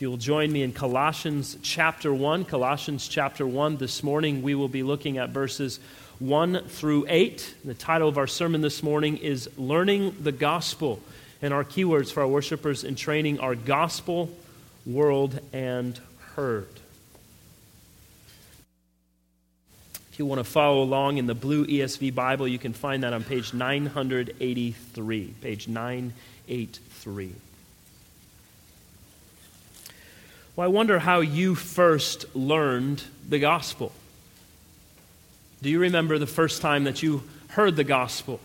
If you will join me in Colossians chapter 1, Colossians chapter 1, this morning we will be looking at verses 1 through 8. The title of our sermon this morning is Learning the Gospel. And our keywords for our worshipers in training are gospel, world, and heard. If you want to follow along in the blue ESV Bible, you can find that on page 983. Page 983. Well, I wonder how you first learned the gospel. Do you remember the first time that you heard the gospel?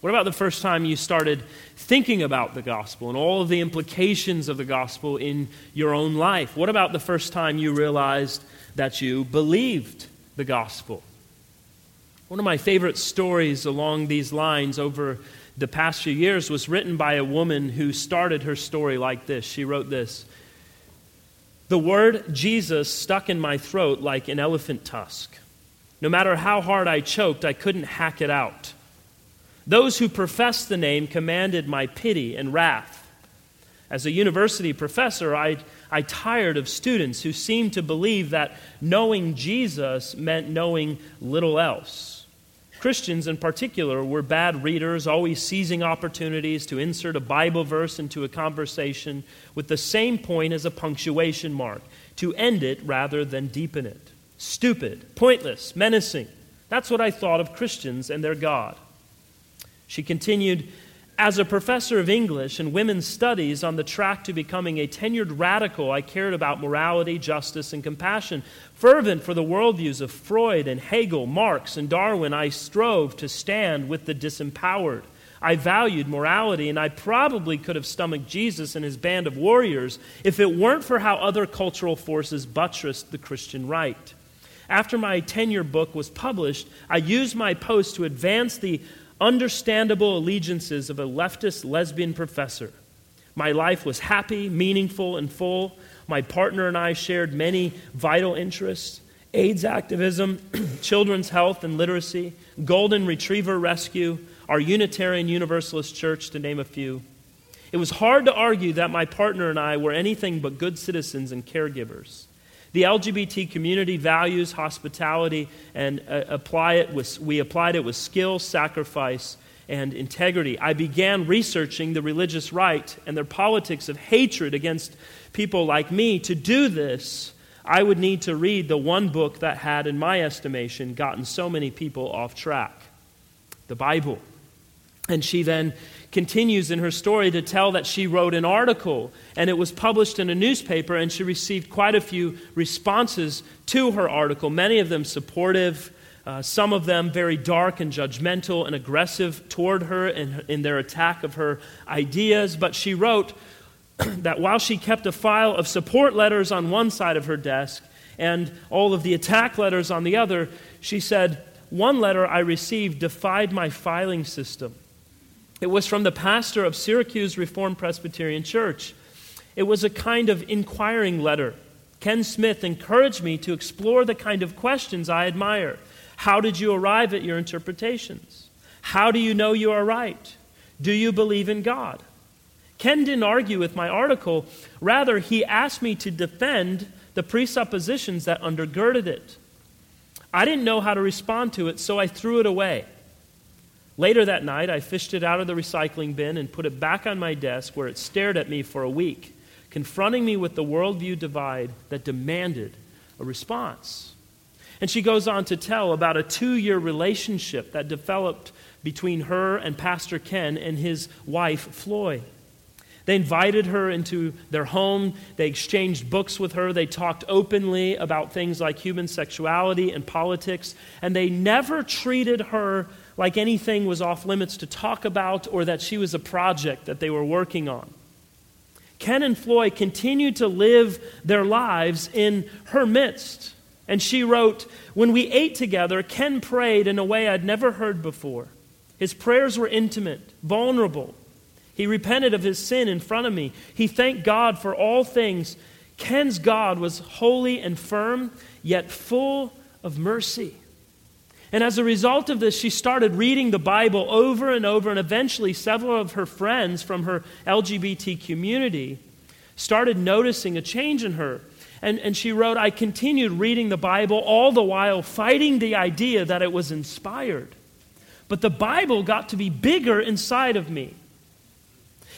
What about the first time you started thinking about the gospel and all of the implications of the gospel in your own life? What about the first time you realized that you believed the gospel? One of my favorite stories along these lines over the past few years was written by a woman who started her story like this. She wrote this the word Jesus stuck in my throat like an elephant tusk. No matter how hard I choked, I couldn't hack it out. Those who professed the name commanded my pity and wrath. As a university professor, I, I tired of students who seemed to believe that knowing Jesus meant knowing little else. Christians in particular were bad readers, always seizing opportunities to insert a Bible verse into a conversation with the same point as a punctuation mark, to end it rather than deepen it. Stupid, pointless, menacing. That's what I thought of Christians and their God. She continued, as a professor of English and women's studies on the track to becoming a tenured radical, I cared about morality, justice, and compassion. Fervent for the worldviews of Freud and Hegel, Marx, and Darwin, I strove to stand with the disempowered. I valued morality, and I probably could have stomached Jesus and his band of warriors if it weren't for how other cultural forces buttressed the Christian right. After my tenure book was published, I used my post to advance the understandable allegiances of a leftist lesbian professor. My life was happy, meaningful, and full. My partner and I shared many vital interests AIDS activism, children's health and literacy, golden retriever rescue, our Unitarian Universalist Church, to name a few. It was hard to argue that my partner and I were anything but good citizens and caregivers. The LGBT community values hospitality and uh, apply it with, we applied it with skill, sacrifice, and integrity. I began researching the religious right and their politics of hatred against people like me. To do this, I would need to read the one book that had, in my estimation, gotten so many people off track the Bible. And she then continues in her story to tell that she wrote an article and it was published in a newspaper, and she received quite a few responses to her article, many of them supportive. Uh, some of them very dark and judgmental and aggressive toward her in, in their attack of her ideas. But she wrote that while she kept a file of support letters on one side of her desk and all of the attack letters on the other, she said, One letter I received defied my filing system. It was from the pastor of Syracuse Reformed Presbyterian Church. It was a kind of inquiring letter. Ken Smith encouraged me to explore the kind of questions I admire. How did you arrive at your interpretations? How do you know you are right? Do you believe in God? Ken didn't argue with my article. Rather, he asked me to defend the presuppositions that undergirded it. I didn't know how to respond to it, so I threw it away. Later that night, I fished it out of the recycling bin and put it back on my desk where it stared at me for a week, confronting me with the worldview divide that demanded a response. And she goes on to tell about a two year relationship that developed between her and Pastor Ken and his wife, Floy. They invited her into their home. They exchanged books with her. They talked openly about things like human sexuality and politics. And they never treated her like anything was off limits to talk about or that she was a project that they were working on. Ken and Floy continued to live their lives in her midst. And she wrote, When we ate together, Ken prayed in a way I'd never heard before. His prayers were intimate, vulnerable. He repented of his sin in front of me. He thanked God for all things. Ken's God was holy and firm, yet full of mercy. And as a result of this, she started reading the Bible over and over, and eventually, several of her friends from her LGBT community started noticing a change in her. And, and she wrote, I continued reading the Bible all the while fighting the idea that it was inspired. But the Bible got to be bigger inside of me.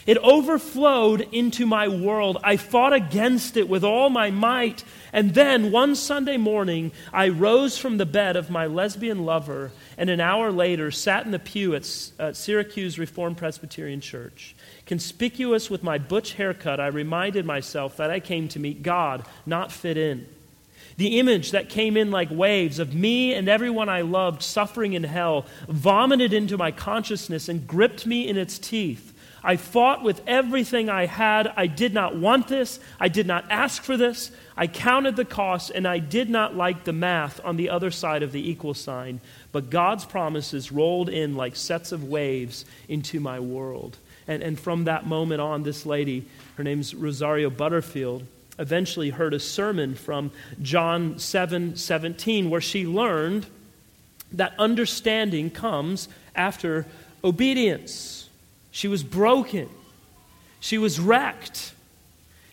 It overflowed into my world. I fought against it with all my might. And then one Sunday morning, I rose from the bed of my lesbian lover and an hour later sat in the pew at, Syracuse Reformed Presbyterian Church. Conspicuous with my butch haircut, I reminded myself that I came to meet God, not fit in. The image that came in like waves of me and everyone I loved suffering in hell vomited into my consciousness and gripped me in its teeth. I fought with everything I had. I did not want this. I did not ask for this. I counted the cost, and I did not like the math on the other side of the equal sign. But God's promises rolled in like sets of waves into my world. And, and from that moment on, this lady, her name's Rosaria Butterfield, eventually heard a sermon from John 7 17, where she learned that understanding comes after obedience. She was broken, she was wrecked.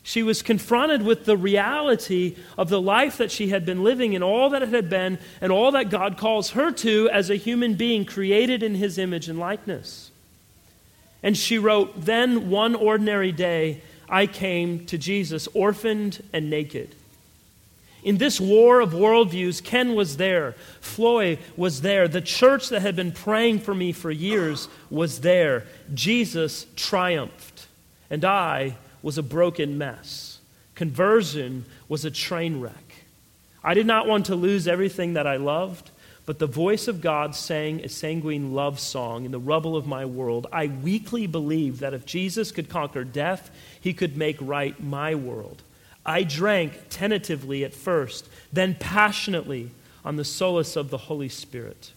She was confronted with the reality of the life that she had been living and all that it had been and all that God calls her to as a human being created in his image and likeness. And she wrote, Then one ordinary day I came to Jesus, orphaned and naked. In this war of worldviews, Ken was there, Floy was there, the church that had been praying for me for years was there. Jesus triumphed, and I was a broken mess. Conversion was a train wreck. I did not want to lose everything that I loved. But the voice of God sang a sanguine love song in the rubble of my world. I weakly believed that if Jesus could conquer death, he could make right my world. I drank tentatively at first, then passionately on the solace of the Holy Spirit.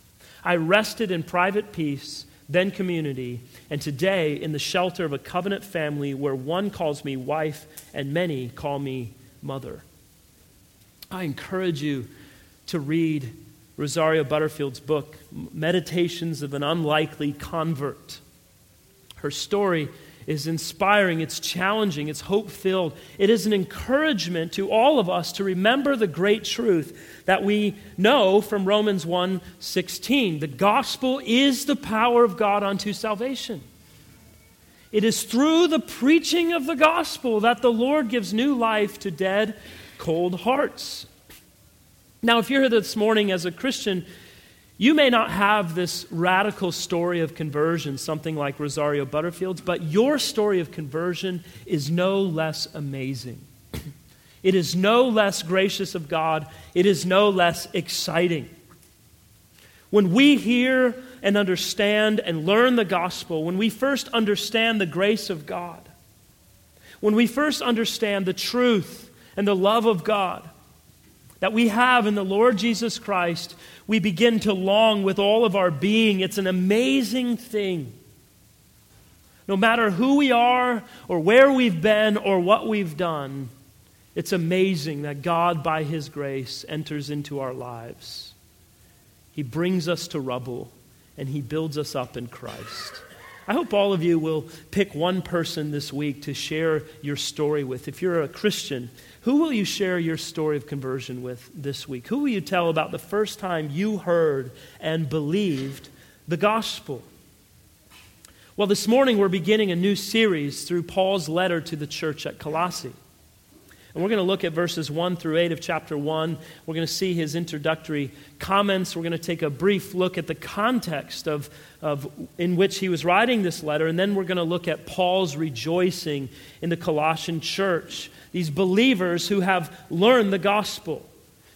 I rested in private peace, then community, and today in the shelter of a covenant family where one calls me wife and many call me mother. I encourage you to read Rosaria Butterfield's book, Meditations of an Unlikely Convert. Her story is inspiring, it's challenging, it's hope filled. It is an encouragement to all of us to remember the great truth that we know from Romans 1 16. The gospel is the power of God unto salvation. It is through the preaching of the gospel that the Lord gives new life to dead, cold hearts. Now, if you're here this morning as a Christian, you may not have this radical story of conversion, something like Rosaria Butterfield's, but your story of conversion is no less amazing. It is no less gracious of God. It is no less exciting. When we hear and understand and learn the gospel, when we first understand the grace of God, when we first understand the truth and the love of God, that we have in the Lord Jesus Christ, we begin to long with all of our being. It's an amazing thing. No matter who we are, or where we've been, or what we've done, it's amazing that God, by His grace, enters into our lives. He brings us to rubble, and He builds us up in Christ. I hope all of you will pick one person this week to share your story with. If you're a Christian, who will you share your story of conversion with this week? Who will you tell about the first time you heard and believed the gospel? Well, this morning we're beginning a new series through Paul's letter to the church at Colossae. And we're going to look at verses 1 through 8 of chapter 1. We're going to see his introductory comments. We're going to take a brief look at the context of, of in which he was writing this letter. And then we're going to look at Paul's rejoicing in the Colossian church. These believers who have learned the gospel.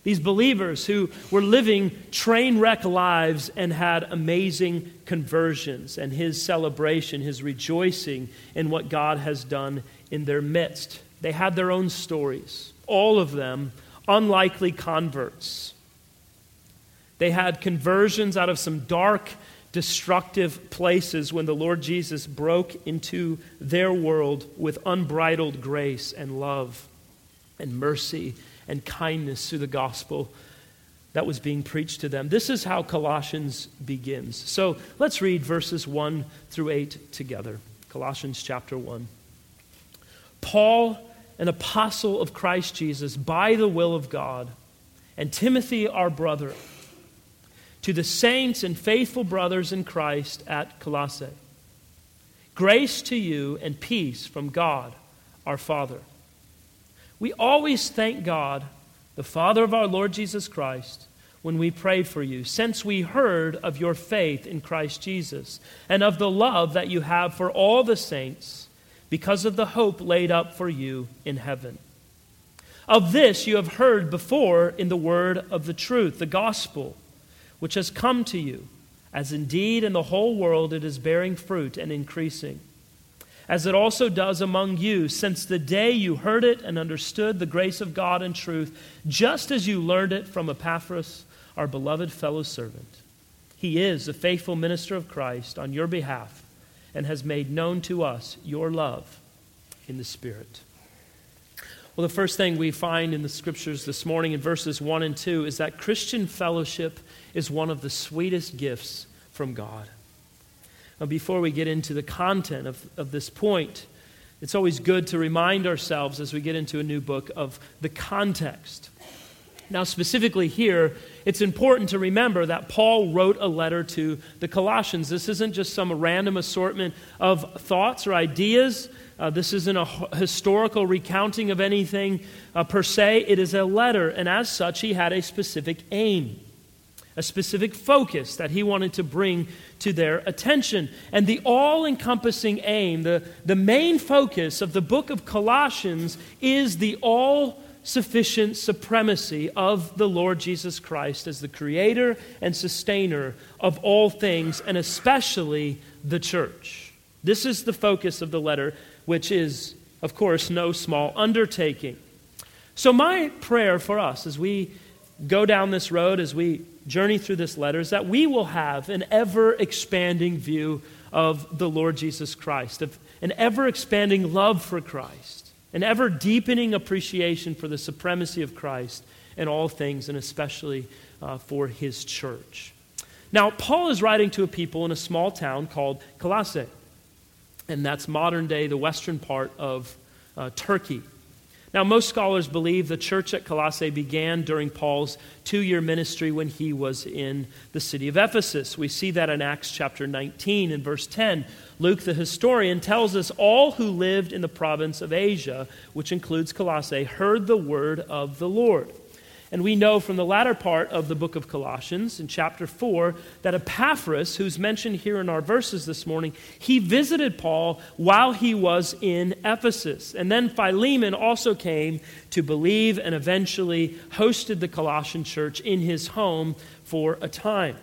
These believers who were living train wreck lives and had amazing conversions, and his celebration, his rejoicing in what God has done in their midst. They had their own stories, all of them unlikely converts. They had conversions out of some dark, destructive places when the Lord Jesus broke into their world with unbridled grace and love and mercy and kindness through the gospel that was being preached to them. This is how Colossians begins. So let's read verses 1 through 8 together. Colossians chapter 1. Paul an apostle of Christ Jesus by the will of God, and Timothy, our brother, to the saints and faithful brothers in Christ at Colossae. Grace to you and peace from God our Father. We always thank God, the Father of our Lord Jesus Christ, when we pray for you, since we heard of your faith in Christ Jesus and of the love that you have for all the saints because of the hope laid up for you in heaven. Of this you have heard before in the word of the truth, the gospel, which has come to you, as indeed in the whole world it is bearing fruit and increasing as it also does among you, since the day you heard it and understood the grace of God and truth, just as you learned it from Epaphras, our beloved fellow servant. He is a faithful minister of Christ on your behalf and has made known to us your love in the Spirit. Well, the first thing we find in the scriptures this morning in verses 1 and 2 is that Christian fellowship is one of the sweetest gifts from God. Now, before we get into the content of, of this point, it's always good to remind ourselves as we get into a new book of the context. Now, specifically here, it's important to remember that Paul wrote a letter to the Colossians. This isn't just some random assortment of thoughts or ideas. Uh, this isn't a historical recounting of anything uh, per se. It is a letter, and as such, he had a specific aim a specific focus that he wanted to bring to their attention. And the all encompassing aim, the, the main focus of the book of Colossians is the all sufficient supremacy of the Lord Jesus Christ as the creator and sustainer of all things, and especially the church. This is the focus of the letter, which is, of course, no small undertaking. So, my prayer for us as we go down this road, as we journey through this letter is that we will have an ever expanding view of the Lord Jesus Christ, of an ever expanding love for Christ, an ever deepening appreciation for the supremacy of Christ in all things, and especially uh, for his church. Now, Paul is writing to a people in a small town called Colossae, and that's modern day, the western part of uh, Turkey. Now, most scholars believe the church at Colossae began during Paul's two year ministry when he was in the city of Ephesus. We see that in Acts chapter 19 and verse 10. Luke, the historian, tells us all who lived in the province of Asia, which includes Colossae, heard the word of the Lord. And we know from the latter part of the book of Colossians, in chapter 4, that Epaphras, who's mentioned here in our verses this morning, he visited Paul while he was in Ephesus. And then Philemon also came to believe and eventually hosted the Colossian church in his home for a time.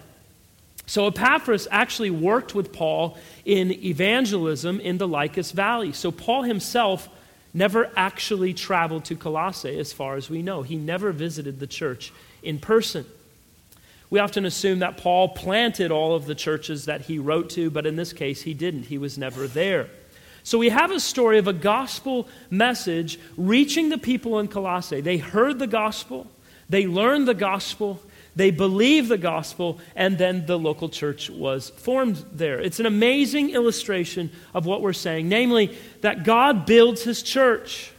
So Epaphras actually worked with Paul in evangelism in the Lycus Valley. So Paul himself never actually traveled to Colossae, as far as we know. He never visited the church in person. We often assume that Paul planted all of the churches that he wrote to, but in this case, he didn't. He was never there. So we have a story of a gospel message reaching the people in Colossae. They heard the gospel, they learned the gospel, they believed the gospel, and then the local church was formed there. It's an amazing illustration of what we're saying, namely, that God builds his church.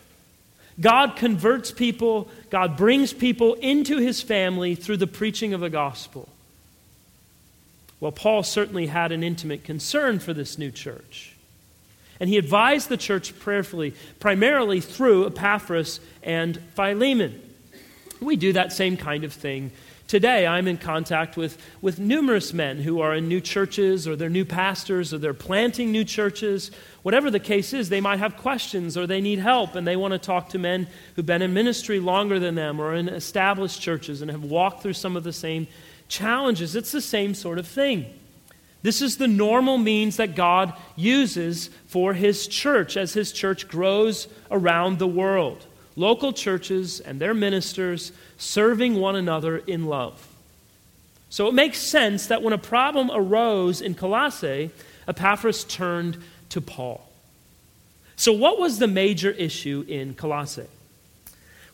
God converts people, God brings people into his family through the preaching of the gospel. Well, Paul certainly had an intimate concern for this new church. And he advised the church prayerfully, primarily through Epaphras and Philemon. We do that same kind of thing Today, I'm in contact with, with numerous men who are in new churches or they're new pastors or they're planting new churches. Whatever the case is, they might have questions or they need help and they want to talk to men who've been in ministry longer than them or in established churches and have walked through some of the same challenges. It's the same sort of thing. This is the normal means that God uses for His church as His church grows around the world local churches and their ministers serving one another in love. So it makes sense that when a problem arose in Colossae, Epaphras turned to Paul. So, what was the major issue in Colossae?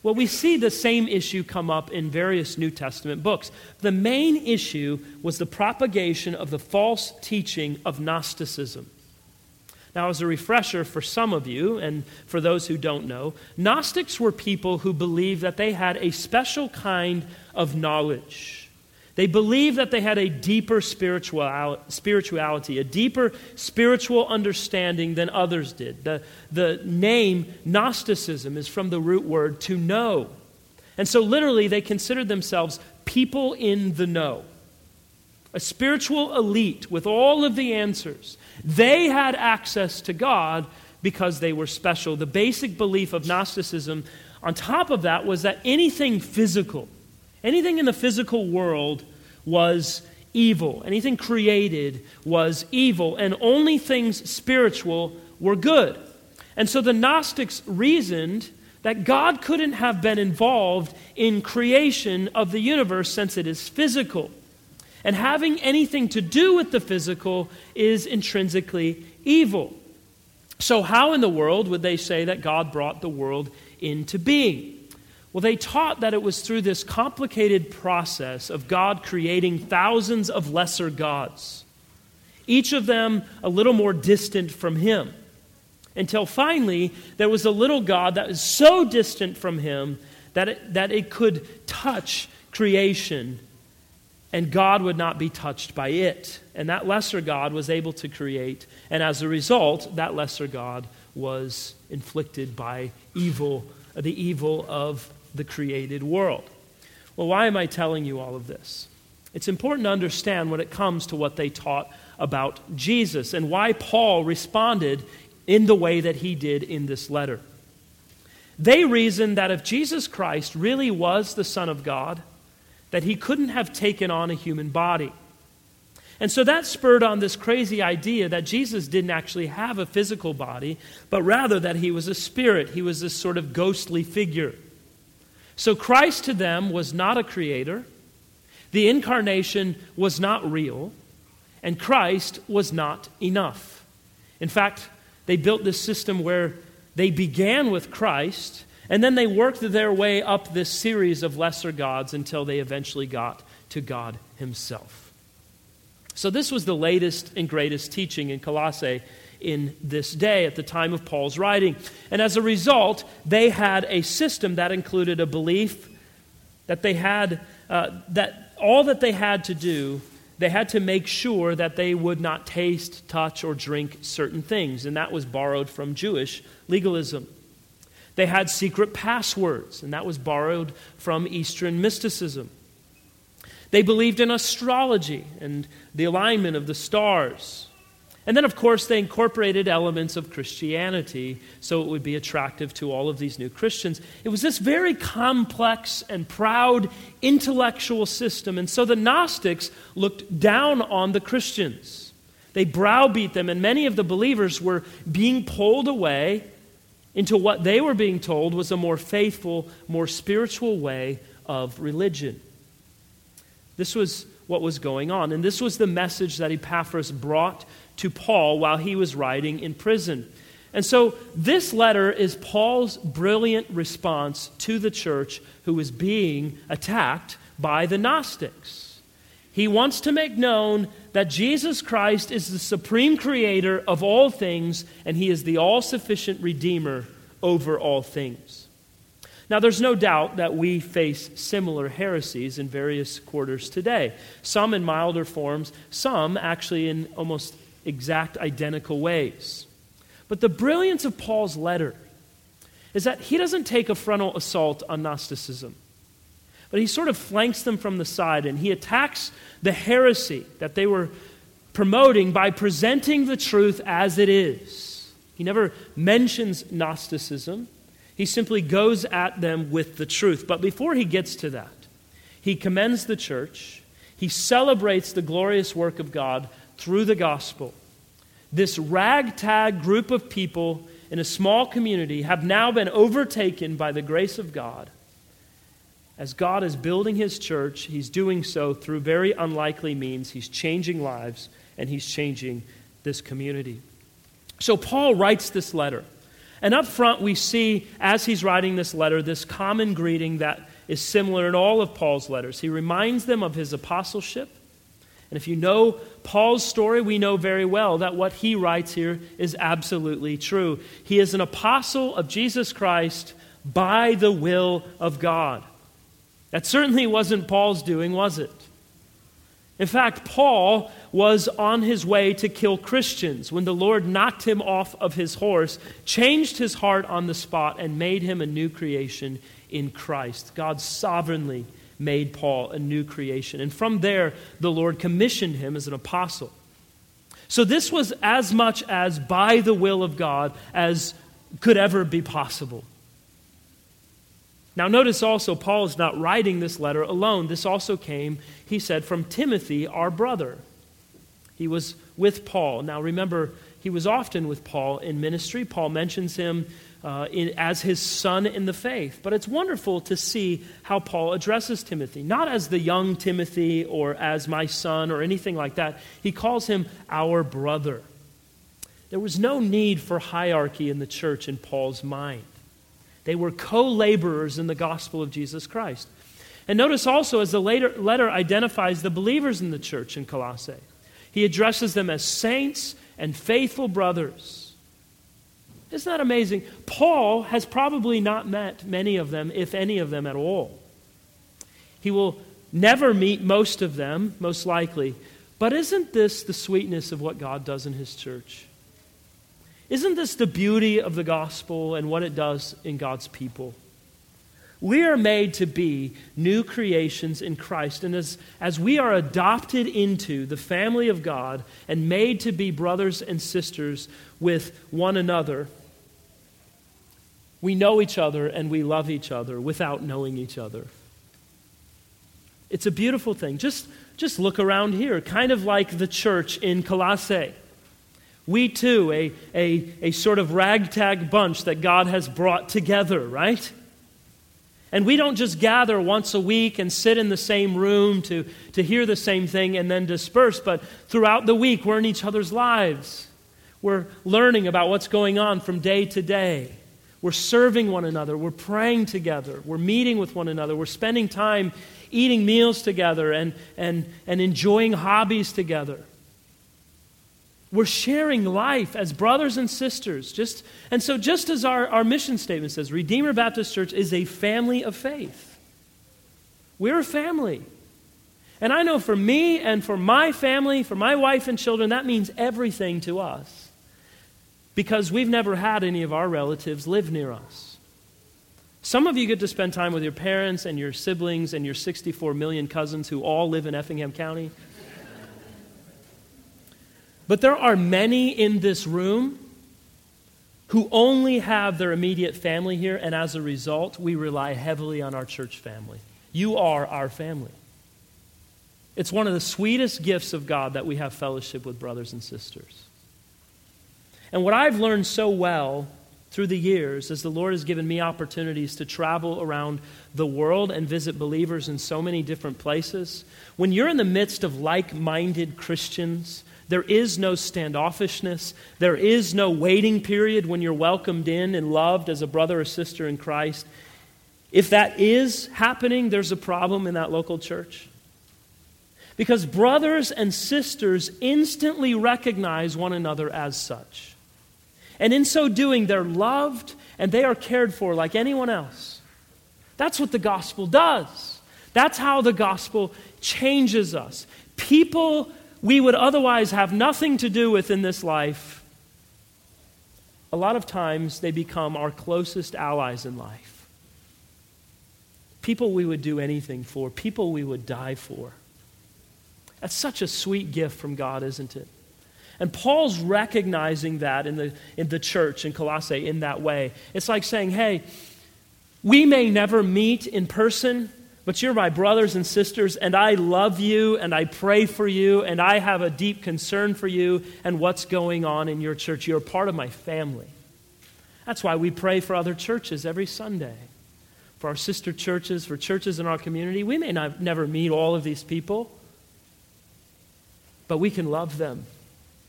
Well, we see the same issue come up in various New Testament books. The main issue was the propagation of the false teaching of Gnosticism. Now, as a refresher for some of you and for those who don't know, Gnostics were people who believed that they had a special kind of knowledge. They believed that they had a deeper spirituality, a deeper spiritual understanding than others did. The, the name Gnosticism is from the root word to know. And so, literally, they considered themselves people in the know, a spiritual elite with all of the answers. They had access to God because they were special. The basic belief of Gnosticism, on top of that, was that anything physical, anything in the physical world, was evil. Anything created was evil, and only things spiritual were good. And so the Gnostics reasoned that God couldn't have been involved in creation of the universe since it is physical. And having anything to do with the physical is intrinsically evil. So, how in the world would they say that God brought the world into being? Well, they taught that it was through this complicated process of God creating thousands of lesser gods, each of them a little more distant from Him. Until finally, there was a little God that was so distant from Him that it, that it could touch creation and God would not be touched by it. And that lesser God was able to create, and as a result, that lesser God was inflicted by evil, the evil of the created world. Well, why am I telling you all of this? It's important to understand when it comes to what they taught about Jesus and why Paul responded in the way that he did in this letter. They reasoned that if Jesus Christ really was the Son of God, that he couldn't have taken on a human body. And so that spurred on this crazy idea that Jesus didn't actually have a physical body, but rather that he was a spirit. He was this sort of ghostly figure. So Christ to them was not a creator, the incarnation was not real, and Christ was not enough. In fact, they built this system where they began with Christ and then they worked their way up this series of lesser gods until they eventually got to God Himself. So, this was the latest and greatest teaching in Colossae in this day at the time of Paul's writing. And as a result, they had a system that included a belief that they had, uh, that all that they had to do, they had to make sure that they would not taste, touch, or drink certain things. And that was borrowed from Jewish legalism. They had secret passwords, and that was borrowed from Eastern mysticism. They believed in astrology and the alignment of the stars. And then, of course, they incorporated elements of Christianity so it would be attractive to all of these new Christians. It was this very complex and proud intellectual system. And so the Gnostics looked down on the Christians. They browbeat them, and many of the believers were being pulled away into what they were being told was a more faithful, more spiritual way of religion. This was what was going on. And this was the message that Epaphras brought to Paul while he was writing in prison. And so, this letter is Paul's brilliant response to the church who was being attacked by the Gnostics. He wants to make known that Jesus Christ is the supreme creator of all things, and he is the all sufficient Redeemer over all things. Now, there's no doubt that we face similar heresies in various quarters today, some in milder forms, some actually in almost exact identical ways. But the brilliance of Paul's letter is that he doesn't take a frontal assault on Gnosticism. But he sort of flanks them from the side and he attacks the heresy that they were promoting by presenting the truth as it is. He never mentions Gnosticism, he simply goes at them with the truth. But before he gets to that, he commends the church, he celebrates the glorious work of God through the gospel. This ragtag group of people in a small community have now been overtaken by the grace of God as God is building his church, he's doing so through very unlikely means. He's changing lives and he's changing this community. So Paul writes this letter. And up front, we see, as he's writing this letter, this common greeting that is similar in all of Paul's letters. He reminds them of his apostleship, And if you know Paul's story, we know very well that what he writes here is absolutely true. He is an apostle of Jesus Christ by the will of God. That certainly wasn't Paul's doing, was it? In fact, Paul was on his way to kill Christians when the Lord knocked him off of his horse, changed his heart on the spot, and made him a new creation in Christ. God sovereignly made Paul a new creation. And from there, the Lord commissioned him as an apostle. So this was as much as by the will of God as could ever be possible. Now, notice also, Paul is not writing this letter alone. This also came, he said, from Timothy, our brother. He was with Paul. Now, remember, he was often with Paul in ministry. Paul mentions him uh, in, as his son in the faith. But it's wonderful to see how Paul addresses Timothy, not as the young Timothy or as my son or anything like that. He calls him our brother. There was no need for hierarchy in the church in Paul's mind. They were co laborers in the gospel of Jesus Christ. And notice also, as the later letter identifies the believers in the church in Colossae, he addresses them as saints and faithful brothers. Isn't that amazing? Paul has probably not met many of them, if any of them at all. He will never meet most of them, most likely. But isn't this the sweetness of what God does in His church? Isn't this the beauty of the gospel and what it does in God's people? We are made to be new creations in Christ. And as, as we are adopted into the family of God and made to be brothers and sisters with one another, we know each other and we love each other without knowing each other. It's a beautiful thing. Just, just look around here, kind of like the church in Colossae. We too, a, a, a sort of ragtag bunch that God has brought together, right? And we don't just gather once a week and sit in the same room to, to hear the same thing and then disperse, but throughout the week we're in each other's lives. We're learning about what's going on from day to day. We're serving one another. We're praying together. We're meeting with one another. We're spending time eating meals together and, and, and enjoying hobbies together. We're sharing life as brothers and sisters. Just, and so, just as our, our mission statement says, Redeemer Baptist Church is a family of faith. We're a family. And I know for me and for my family, for my wife and children, that means everything to us because we've never had any of our relatives live near us. Some of you get to spend time with your parents and your siblings and your 64 million cousins who all live in Effingham County. But there are many in this room who only have their immediate family here, and as a result, we rely heavily on our church family. You are our family. It's one of the sweetest gifts of God that we have fellowship with brothers and sisters. And what I've learned so well through the years as the Lord has given me opportunities to travel around the world and visit believers in so many different places, when you're in the midst of like minded Christians, there is no standoffishness. There is no waiting period when you're welcomed in and loved as a brother or sister in Christ. If that is happening, there's a problem in that local church. Because brothers and sisters instantly recognize one another as such. And in so doing, they're loved and they are cared for like anyone else. That's what the gospel does. That's how the gospel changes us. People we would otherwise have nothing to do with in this life, a lot of times they become our closest allies in life. People we would do anything for, people we would die for. That's such a sweet gift from God, isn't it? And Paul's recognizing that in the, in the church in Colossae in that way. It's like saying, hey, we may never meet in person, but you're my brothers and sisters, and I love you, and I pray for you, and I have a deep concern for you and what's going on in your church. You're part of my family. That's why we pray for other churches every Sunday, for our sister churches, for churches in our community. We may not, never meet all of these people, but we can love them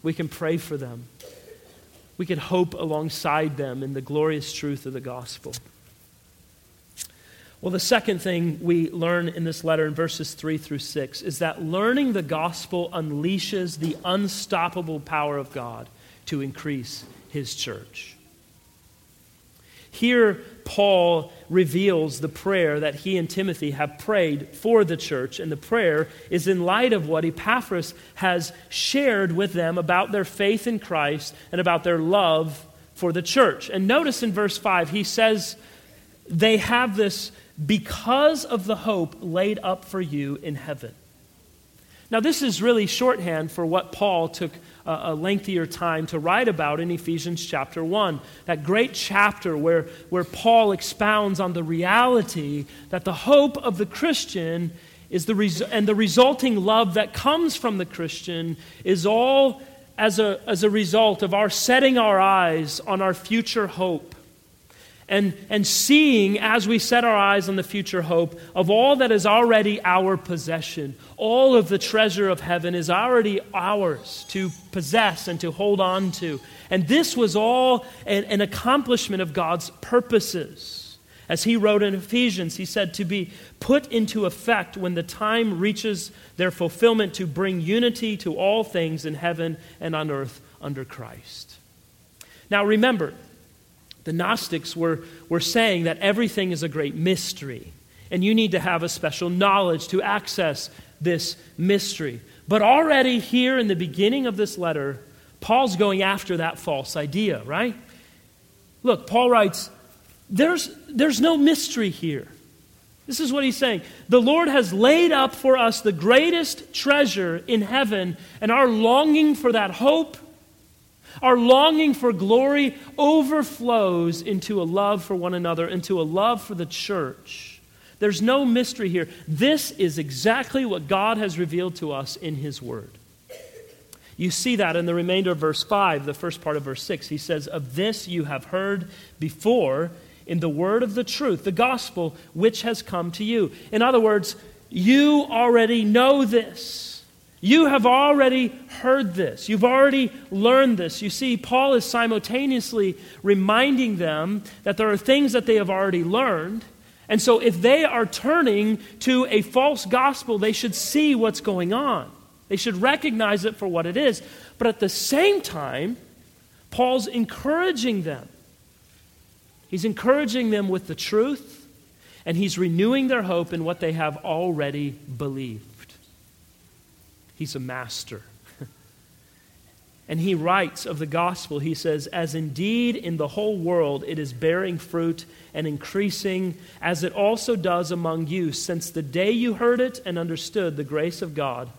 we can pray for them. We can hope alongside them in the glorious truth of the gospel. Well, the second thing we learn in this letter in verses 3 through 6 is that learning the gospel unleashes the unstoppable power of God to increase his church. Here, Paul reveals the prayer that he and Timothy have prayed for the church, and the prayer is in light of what Epaphras has shared with them about their faith in Christ and about their love for the church. And notice in verse 5, he says, They have this because of the hope laid up for you in heaven. Now, this is really shorthand for what Paul took a, lengthier time to write about in Ephesians chapter 1. That great chapter where, where Paul expounds on the reality that the hope of the Christian is the res- and the resulting love that comes from the Christian is all as a, as a result of our setting our eyes on our future hope and, and seeing as we set our eyes on the future hope of all that is already our possession. All of the treasure of heaven is already ours to possess and to hold on to. And this was all an, an accomplishment of God's purposes. As he wrote in Ephesians, he said, to be put into effect when the time reaches their fulfillment to bring unity to all things in heaven and on earth under Christ. Now remember, the Gnostics were, were saying that everything is a great mystery, and you need to have a special knowledge to access this mystery. But already here in the beginning of this letter, Paul's going after that false idea, right? Look, Paul writes, there's, there's no mystery here. This is what he's saying. The Lord has laid up for us the greatest treasure in heaven, and our longing for that hope our longing for glory overflows into a love for one another, into a love for the church. There's no mystery here. This is exactly what God has revealed to us in His Word. You see that in the remainder of verse 5, the first part of verse 6. He says, Of this you have heard before in the word of the truth, the gospel which has come to you. In other words, you already know this. You have already heard this. You've already learned this. You see, Paul is simultaneously reminding them that there are things that they have already learned. And so, if they are turning to a false gospel, they should see what's going on. They should recognize it for what it is. But at the same time, Paul's encouraging them. He's encouraging them with the truth, and he's renewing their hope in what they have already believed. He's a master. and he writes of the gospel, he says, As indeed in the whole world it is bearing fruit and increasing, as it also does among you, since the day you heard it and understood the grace of God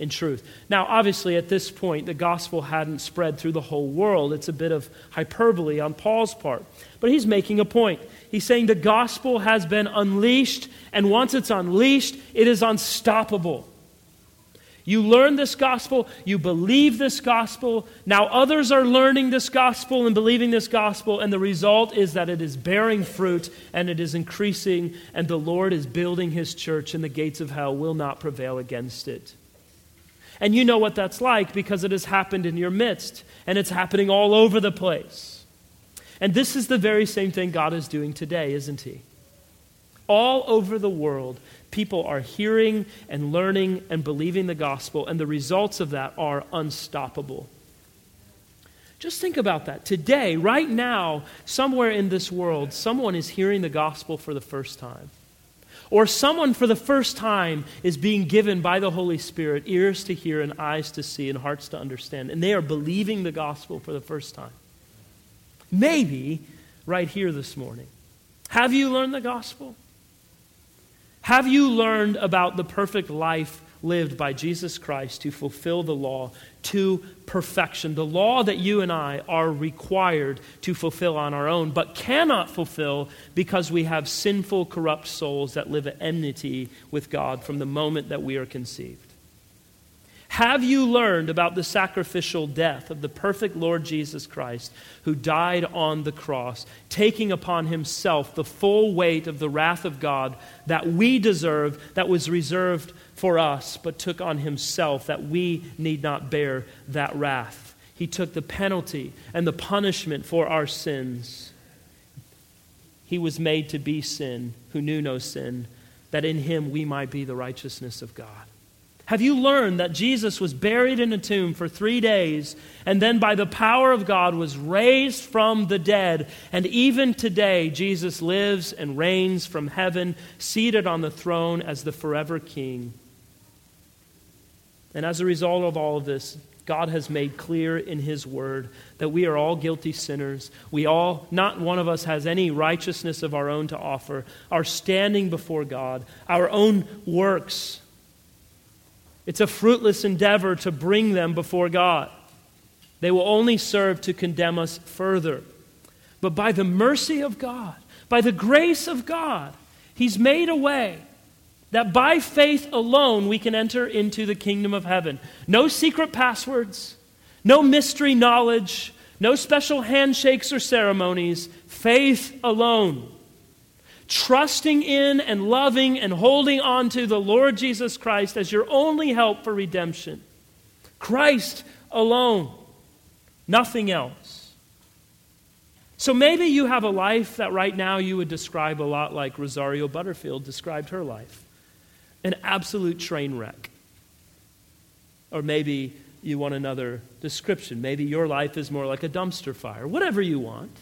in truth. Now, obviously, at this point, the gospel hadn't spread through the whole world. It's a bit of hyperbole on Paul's part. But he's making a point. He's saying the gospel has been unleashed, and once it's unleashed, it is unstoppable. You learn this gospel, you believe this gospel. Now others are learning this gospel and believing this gospel, and the result is that it is bearing fruit and it is increasing, and the Lord is building his church, and the gates of hell will not prevail against it. And you know what that's like because it has happened in your midst, and it's happening all over the place. And this is the very same thing God is doing today, isn't He? All over the world, people are hearing and learning and believing the gospel, and the results of that are unstoppable. Just think about that. Today, right now, somewhere in this world, someone is hearing the gospel for the first time. Or someone for the first time is being given by the Holy Spirit ears to hear and eyes to see and hearts to understand. And they are believing the gospel for the first time. Maybe right here this morning. Have you learned the gospel? Have you learned about the perfect life lived by Jesus Christ to fulfill the law to perfection? The law that you and I are required to fulfill on our own, but cannot fulfill because we have sinful, corrupt souls that live at enmity with God from the moment that we are conceived. Have you learned about the sacrificial death of the perfect Lord Jesus Christ, who died on the cross, taking upon himself the full weight of the wrath of God that we deserve, that was reserved for us, but took on himself that we need not bear that wrath? He took the penalty and the punishment for our sins. he was made to be sin, who knew no sin, that in him we might be the righteousness of God. Have you learned that Jesus was buried in a tomb for three days and then by the power of God was raised from the dead? And even today, Jesus lives and reigns from heaven, seated on the throne as the forever King. And as a result of all of this, God has made clear in His Word that we are all guilty sinners. We all, not one of us has any righteousness of our own to offer. Our standing before God, our own works, it's a fruitless endeavor to bring them before God. They will only serve to condemn us further. But by the mercy of God, by the grace of God, He's made a way that by faith alone we can enter into the kingdom of heaven. No secret passwords, no mystery knowledge, no special handshakes or ceremonies. Faith alone. Trusting in and loving and holding on to the Lord Jesus Christ as your only help for redemption. Christ alone, nothing else. So maybe you have a life that right now you would describe a lot like Rosaria Butterfield described her life an absolute train wreck. Or maybe you want another description. Maybe your life is more like a dumpster fire, whatever you want.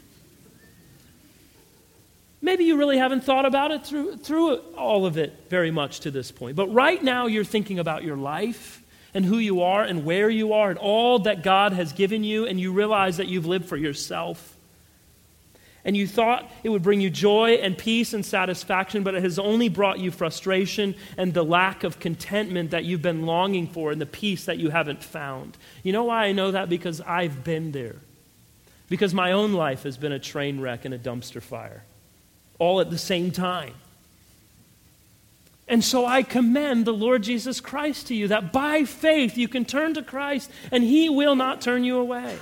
Maybe you really haven't thought about it through, through all of it very much to this point. But right now, you're thinking about your life and who you are and where you are and all that God has given you, and you realize that you've lived for yourself and you thought it would bring you joy and peace and satisfaction, but it has only brought you frustration and the lack of contentment that you've been longing for and the peace that you haven't found. You know why I know that? Because I've been there. Because my own life has been a train wreck and a dumpster fire, all at the same time. And so I commend the Lord Jesus Christ to you that by faith you can turn to Christ and he will not turn you away.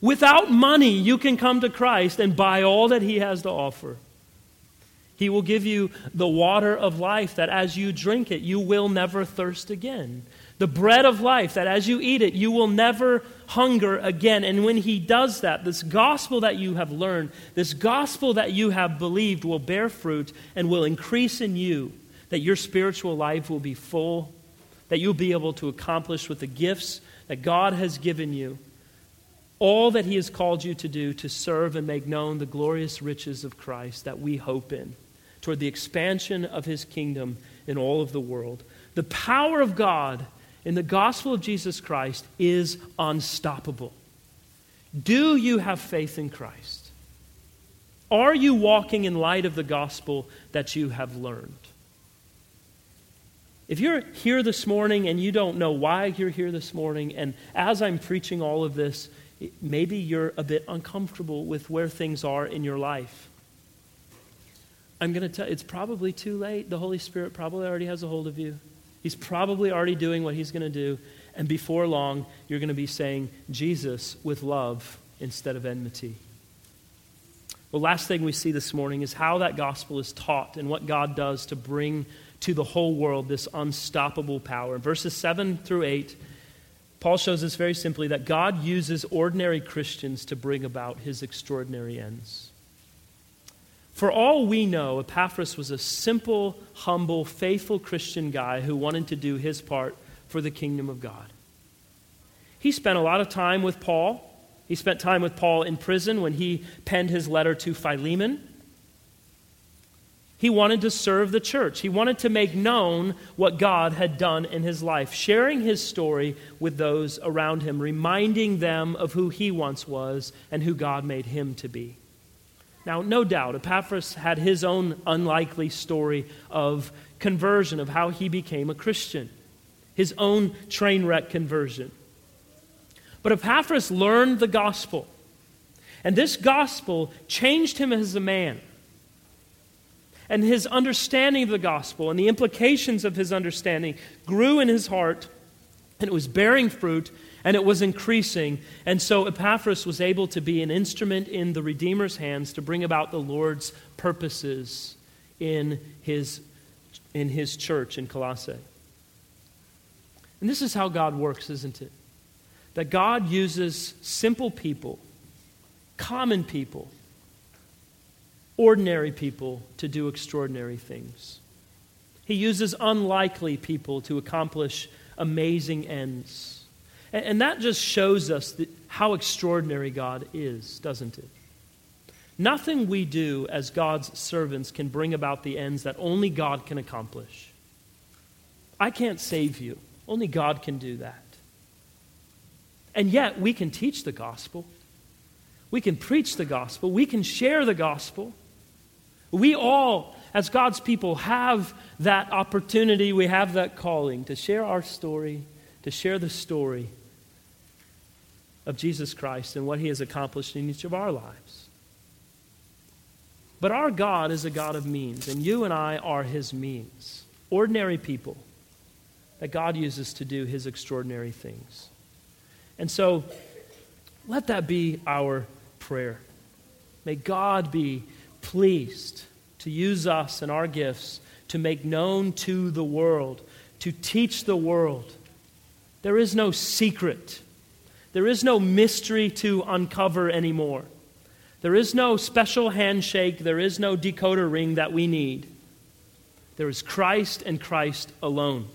Without money, you can come to Christ and buy all that He has to offer. He will give you the water of life that as you drink it, you will never thirst again. The bread of life that as you eat it, you will never hunger again. And when He does that, this gospel that you have learned, this gospel that you have believed will bear fruit and will increase in you, that your spiritual life will be full, that you'll be able to accomplish with the gifts that God has given you all that He has called you to do to serve and make known the glorious riches of Christ that we hope in, toward the expansion of His kingdom in all of the world. The power of God in the gospel of Jesus Christ is unstoppable. Do you have faith in Christ? Are you walking in light of the gospel that you have learned? If you're here this morning and you don't know why you're here this morning, and as I'm preaching all of this, maybe you're a bit uncomfortable with where things are in your life. I'm going to tell you, it's probably too late. The Holy Spirit probably already has a hold of you. He's probably already doing what he's going to do. And before long, you're going to be saying Jesus with love instead of enmity. The last thing we see this morning is how that gospel is taught and what God does to bring to the whole world this unstoppable power. Verses 7 through 8, Paul shows us very simply that God uses ordinary Christians to bring about his extraordinary ends. For all we know, Epaphras was a simple, humble, faithful Christian guy who wanted to do his part for the kingdom of God. He spent a lot of time with Paul. He spent time with Paul in prison when he penned his letter to Philemon. He wanted to serve the church. He wanted to make known what God had done in his life, sharing his story with those around him, reminding them of who he once was and who God made him to be. Now, no doubt, Epaphras had his own unlikely story of conversion, of how he became a Christian, his own train wreck conversion. But Epaphras learned the gospel, and this gospel changed him as a man and his understanding of the gospel and the implications of his understanding grew in his heart, and it was bearing fruit, and it was increasing. And so Epaphras was able to be an instrument in the Redeemer's hands to bring about the Lord's purposes in his, in his church in Colossae. And this is how God works, isn't it? That God uses simple people, common people, ordinary people to do extraordinary things. He uses unlikely people to accomplish amazing ends. And, and that just shows us that how extraordinary God is, doesn't it? Nothing we do as God's servants can bring about the ends that only God can accomplish. I can't save you, only God can do that. And yet, we can teach the gospel. We can preach the gospel. We can share the gospel. We all, as God's people, have that opportunity. We have that calling to share our story, to share the story of Jesus Christ and what he has accomplished in each of our lives. But our God is a God of means, and you and I are his means. Ordinary people that God uses to do his extraordinary things. And so, let that be our prayer. May God be pleased to use us and our gifts to make known to the world, to teach the world. There is no secret, there is no mystery to uncover anymore. There is no special handshake, there is no decoder ring that we need. There is Christ and Christ alone.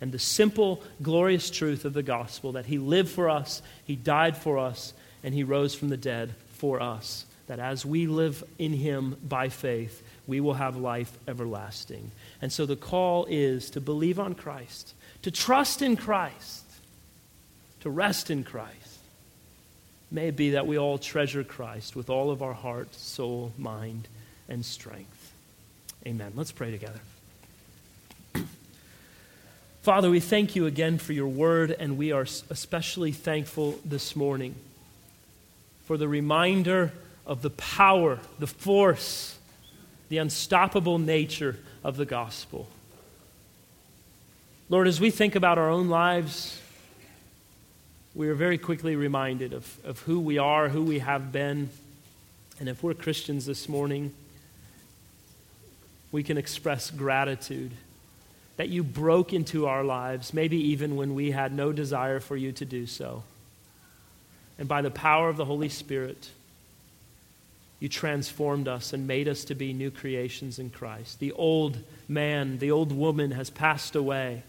And the simple, glorious truth of the gospel that He lived for us, He died for us, and He rose from the dead for us. That as we live in Him by faith, we will have life everlasting. And so the call is to believe on Christ, to trust in Christ, to rest in Christ. May it be that we all treasure Christ with all of our heart, soul, mind, and strength. Amen. Let's pray together. Father, we thank you again for your word, and we are especially thankful this morning for the reminder of the power, the force, the unstoppable nature of the gospel. Lord, as we think about our own lives, we are very quickly reminded of, of who we are, who we have been. And if we're Christians this morning, we can express gratitude that you broke into our lives, maybe even when we had no desire for you to do so. And by the power of the Holy Spirit, you transformed us and made us to be new creations in Christ. The old man, the old woman has passed away,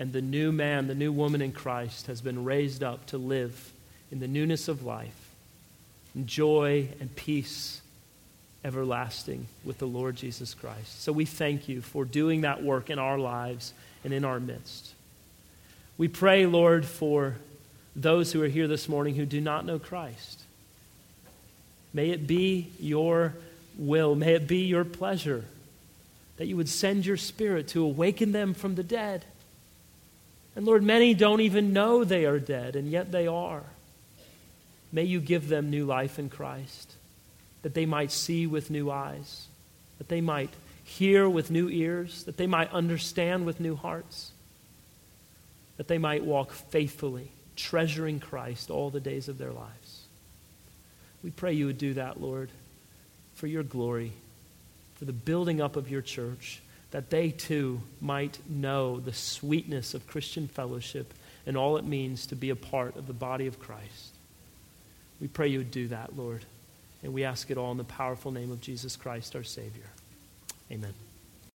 and the new man, the new woman in Christ has been raised up to live in the newness of life, in joy and peace everlasting with the Lord Jesus Christ. So we thank you for doing that work in our lives and in our midst. We pray, Lord, for those who are here this morning who do not know Christ. May it be your will, may it be your pleasure that you would send your spirit to awaken them from the dead. And Lord, many don't even know they are dead, and yet they are. May you give them new life in Christ, that they might see with new eyes, that they might hear with new ears, that they might understand with new hearts, that they might walk faithfully, treasuring Christ all the days of their lives. We pray you would do that, Lord, for your glory, for the building up of your church, that they too might know the sweetness of Christian fellowship and all it means to be a part of the body of Christ. We pray you would do that, Lord. And we ask it all in the powerful name of Jesus Christ, our Savior. Amen.